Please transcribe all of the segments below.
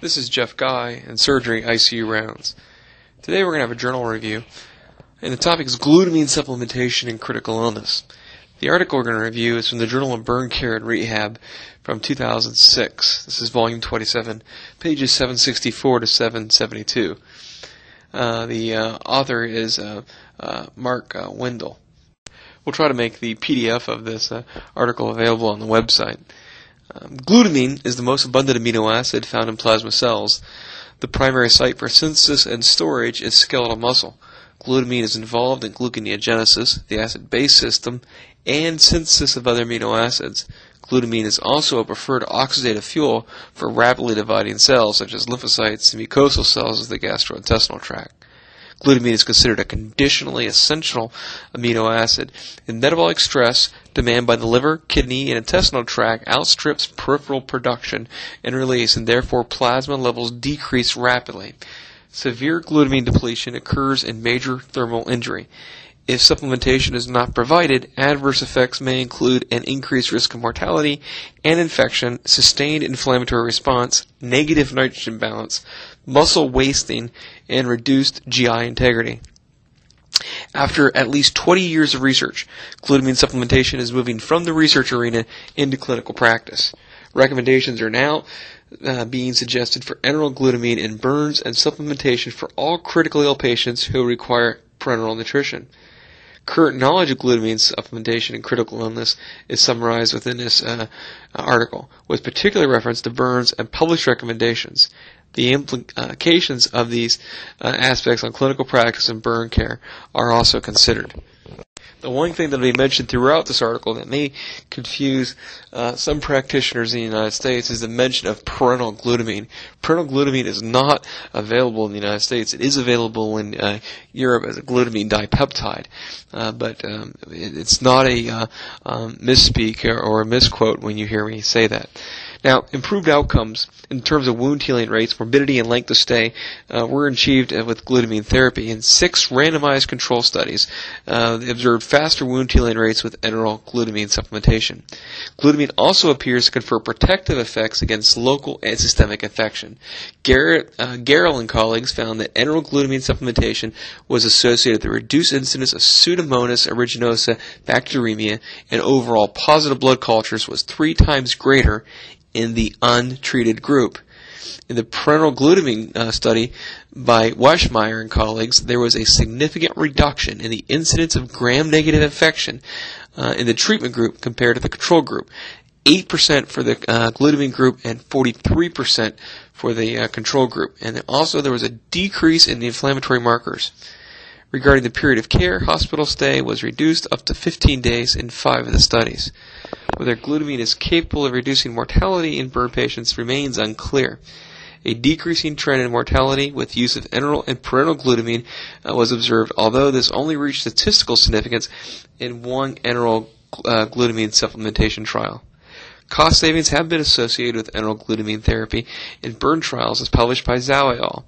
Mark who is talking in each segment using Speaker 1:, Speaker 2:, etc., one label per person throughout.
Speaker 1: This is Jeff Guy and Surgery ICU Rounds. Today we're going to have a journal review, and the topic is glutamine supplementation in critical illness. The article we're going to review is from the Journal of Burn Care and Rehab from 2006. This is volume 27, pages 764 to 772. Uh, the uh, author is uh, uh Mark uh, Wendell. We'll try to make the PDF of this uh, article available on the website. Um, glutamine is the most abundant amino acid found in plasma cells. The primary site for synthesis and storage is skeletal muscle. Glutamine is involved in gluconeogenesis, the acid base system, and synthesis of other amino acids. Glutamine is also a preferred oxidative fuel for rapidly dividing cells such as lymphocytes and mucosal cells of the gastrointestinal tract. Glutamine is considered a conditionally essential amino acid. In metabolic stress, demand by the liver, kidney, and intestinal tract outstrips peripheral production and release, and therefore plasma levels decrease rapidly. Severe glutamine depletion occurs in major thermal injury. If supplementation is not provided, adverse effects may include an increased risk of mortality and infection, sustained inflammatory response, negative nitrogen balance, muscle wasting, and reduced GI integrity. After at least 20 years of research, glutamine supplementation is moving from the research arena into clinical practice. Recommendations are now uh, being suggested for enteral glutamine in burns and supplementation for all critically ill patients who require parenteral nutrition. Current knowledge of glutamine supplementation in critical illness is summarized within this uh, article, with particular reference to burns and published recommendations. The implications of these uh, aspects on clinical practice and burn care are also considered. The one thing that will be mentioned throughout this article that may confuse uh, some practitioners in the United States is the mention of parenteral glutamine. Parenteral glutamine is not available in the United States. It is available in uh, Europe as a glutamine dipeptide, uh, but um, it, it's not a uh, um, misspeak or, or a misquote when you hear me say that. Now, improved outcomes in terms of wound healing rates, morbidity, and length of stay uh, were achieved uh, with glutamine therapy. In six randomized control studies, uh, they observed faster wound healing rates with enteral glutamine supplementation. Glutamine also appears to confer protective effects against local and systemic infection. Garrel, uh, and colleagues found that enteral glutamine supplementation was associated with a reduced incidence of Pseudomonas aeruginosa bacteremia, and overall positive blood cultures was three times greater in the untreated group. In the parenteral glutamine uh, study by Wischmeyer and colleagues, there was a significant reduction in the incidence of gram-negative infection uh, in the treatment group compared to the control group. 8% for the uh, glutamine group and 43% for the uh, control group. And also there was a decrease in the inflammatory markers. Regarding the period of care, hospital stay was reduced up to 15 days in five of the studies. Whether glutamine is capable of reducing mortality in burn patients remains unclear. A decreasing trend in mortality with use of enteral and parenteral glutamine uh, was observed, although this only reached statistical significance in one enteral uh, glutamine supplementation trial. Cost savings have been associated with enteral glutamine therapy in burn trials as published by al.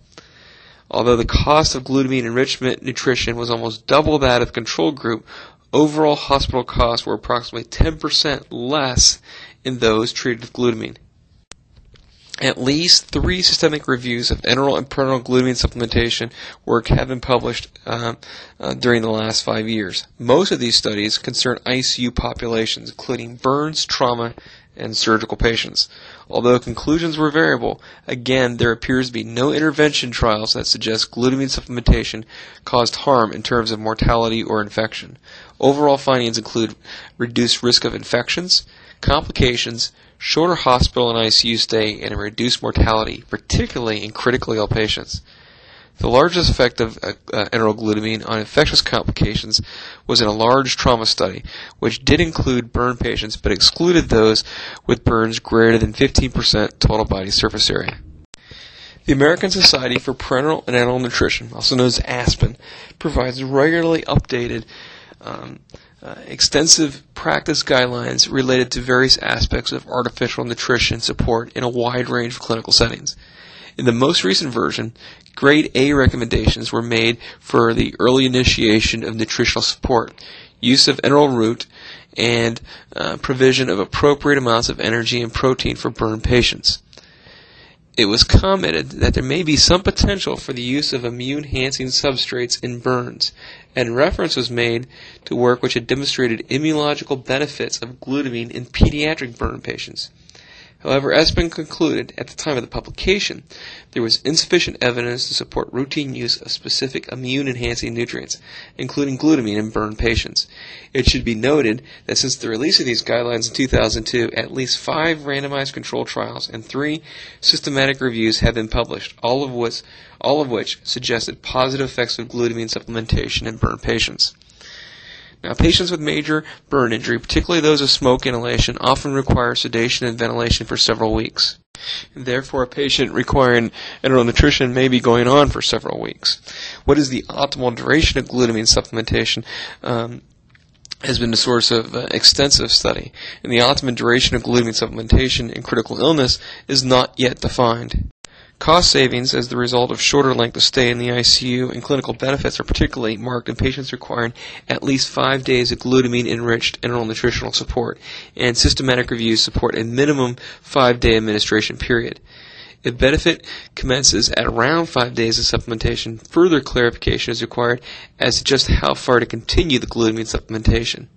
Speaker 1: Although the cost of glutamine enrichment nutrition was almost double that of the control group, overall hospital costs were approximately 10% less in those treated with glutamine. At least three systemic reviews of enteral and parenteral glutamine supplementation work have been published uh, uh, during the last five years. Most of these studies concern ICU populations, including burns, trauma, and surgical patients. Although conclusions were variable, again, there appears to be no intervention trials that suggest glutamine supplementation caused harm in terms of mortality or infection. Overall findings include reduced risk of infections, complications, shorter hospital and ICU stay, and a reduced mortality, particularly in critically ill patients. The largest effect of uh, uh, enteral glutamine on infectious complications was in a large trauma study, which did include burn patients but excluded those with burns greater than 15% total body surface area. The American Society for Parenteral and Enteral Nutrition, also known as ASPEN, provides regularly updated um, uh, extensive practice guidelines related to various aspects of artificial nutrition support in a wide range of clinical settings. In the most recent version, grade A recommendations were made for the early initiation of nutritional support, use of enteral route, and uh, provision of appropriate amounts of energy and protein for burn patients. it was commented that there may be some potential for the use of immune-enhancing substrates in burns, and reference was made to work which had demonstrated immunological benefits of glutamine in pediatric burn patients. However, as been concluded at the time of the publication, there was insufficient evidence to support routine use of specific immune enhancing nutrients, including glutamine in burn patients. It should be noted that since the release of these guidelines in 2002, at least five randomized controlled trials and three systematic reviews have been published, all of which, all of which suggested positive effects of glutamine supplementation in burn patients. Now, patients with major burn injury, particularly those with smoke inhalation, often require sedation and ventilation for several weeks. Therefore, a patient requiring enteral nutrition may be going on for several weeks. What is the optimal duration of glutamine supplementation? Um, has been the source of uh, extensive study, and the optimum duration of glutamine supplementation in critical illness is not yet defined. Cost savings as the result of shorter length of stay in the ICU and clinical benefits are particularly marked in patients requiring at least five days of glutamine enriched enteral nutritional support, and systematic reviews support a minimum five day administration period. If benefit commences at around five days of supplementation, further clarification is required as to just how far to continue the glutamine supplementation.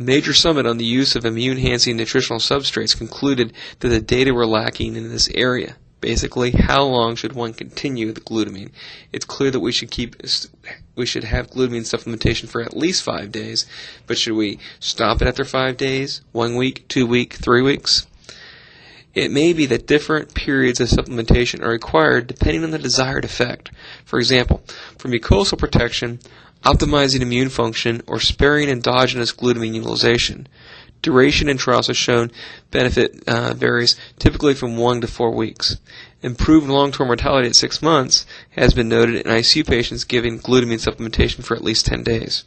Speaker 1: A major summit on the use of immune enhancing nutritional substrates concluded that the data were lacking in this area. Basically, how long should one continue the glutamine? It's clear that we should keep we should have glutamine supplementation for at least five days, but should we stop it after five days, one week, two week, three weeks? It may be that different periods of supplementation are required depending on the desired effect. For example, for mucosal protection, optimizing immune function, or sparing endogenous glutamine utilization. Duration in trials has shown benefit uh, varies typically from one to four weeks. Improved long-term mortality at six months has been noted in ICU patients given glutamine supplementation for at least 10 days.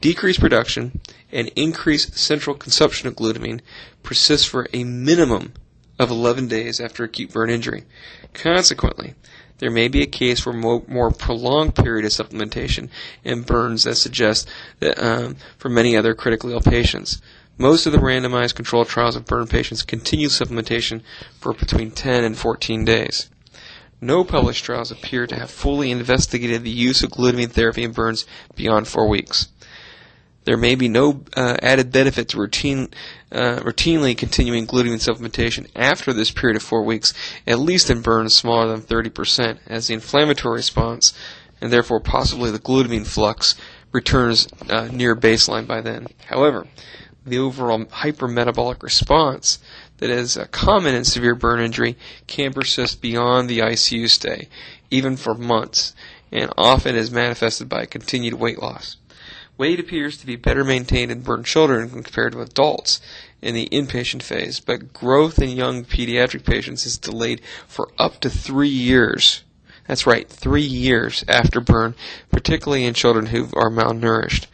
Speaker 1: Decreased production and increased central consumption of glutamine persists for a minimum of 11 days after acute burn injury. Consequently, there may be a case for more, more prolonged period of supplementation in burns that suggests that um, for many other critically ill patients. Most of the randomized controlled trials of burn patients continue supplementation for between 10 and 14 days. No published trials appear to have fully investigated the use of glutamine therapy in burns beyond four weeks. There may be no uh, added benefit to routine, uh, routinely continuing glutamine supplementation after this period of four weeks, at least in burns smaller than 30%, as the inflammatory response, and therefore possibly the glutamine flux, returns uh, near baseline by then. However, the overall hypermetabolic response that is common in severe burn injury can persist beyond the ICU stay, even for months, and often is manifested by continued weight loss. Weight appears to be better maintained in burn children compared to adults in the inpatient phase, but growth in young pediatric patients is delayed for up to three years. That's right, three years after burn, particularly in children who are malnourished.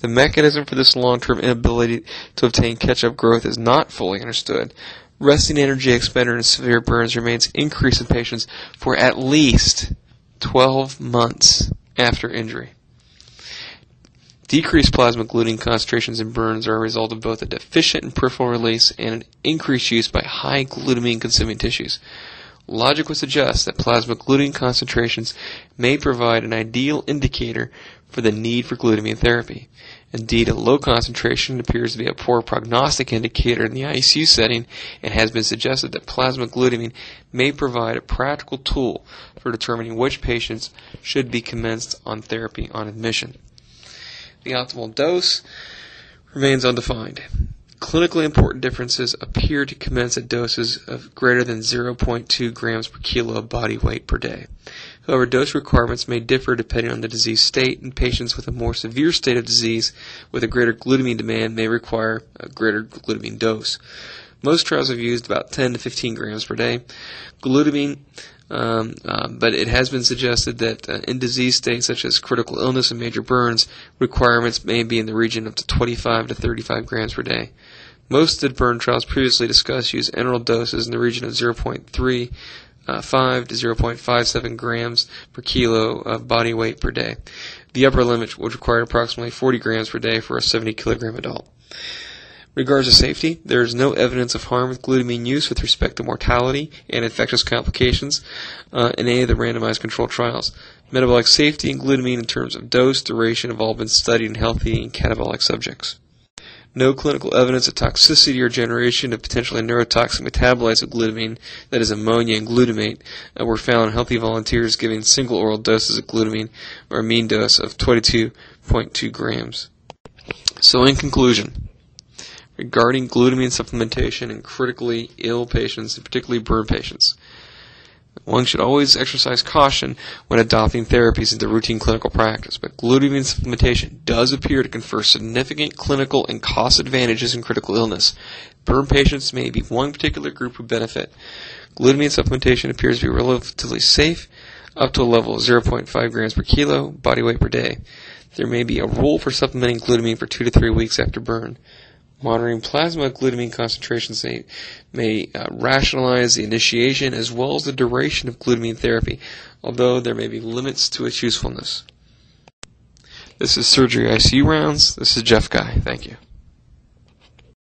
Speaker 1: The mechanism for this long-term inability to obtain catch-up growth is not fully understood. Resting energy expended in severe burns remains increased in patients for at least 12 months after injury. Decreased plasma glutamine concentrations in burns are a result of both a deficient and peripheral release and an increased use by high glutamine consuming tissues. Logic would suggest that plasma glutamine concentrations may provide an ideal indicator for the need for glutamine therapy. Indeed, a low concentration appears to be a poor prognostic indicator in the ICU setting and has been suggested that plasma glutamine may provide a practical tool for determining which patients should be commenced on therapy on admission. The optimal dose remains undefined. Clinically important differences appear to commence at doses of greater than 0.2 grams per kilo of body weight per day. However, dose requirements may differ depending on the disease state, and patients with a more severe state of disease with a greater glutamine demand may require a greater glutamine dose. Most trials have used about 10 to 15 grams per day. Glutamine, um, uh, but it has been suggested that uh, in disease states such as critical illness and major burns, requirements may be in the region of 25 to 35 grams per day. Most of the burn trials previously discussed use enteral doses in the region of 0.3 uh, 5 to 0.57 grams per kilo of body weight per day. The upper limit would require approximately 40 grams per day for a 70 kilogram adult. Regards to safety, there is no evidence of harm with glutamine use with respect to mortality and infectious complications uh, in any of the randomized controlled trials. Metabolic safety and glutamine in terms of dose, duration have all been studied in healthy and catabolic subjects. No clinical evidence of toxicity or generation of potentially neurotoxic metabolites of glutamine, that is ammonia and glutamate, uh, were found in healthy volunteers giving single oral doses of glutamine or a mean dose of 22.2 grams. So in conclusion, regarding glutamine supplementation in critically ill patients, and particularly burn patients. One should always exercise caution when adopting therapies into routine clinical practice, but glutamine supplementation does appear to confer significant clinical and cost advantages in critical illness. Burn patients may be one particular group who benefit. Glutamine supplementation appears to be relatively safe, up to a level of 0.5 grams per kilo body weight per day. There may be a rule for supplementing glutamine for two to three weeks after burn. Monitoring plasma glutamine concentrations may, may uh, rationalize the initiation as well as the duration of glutamine therapy, although there may be limits to its usefulness. This is Surgery ICU Rounds. This is Jeff Guy. Thank you.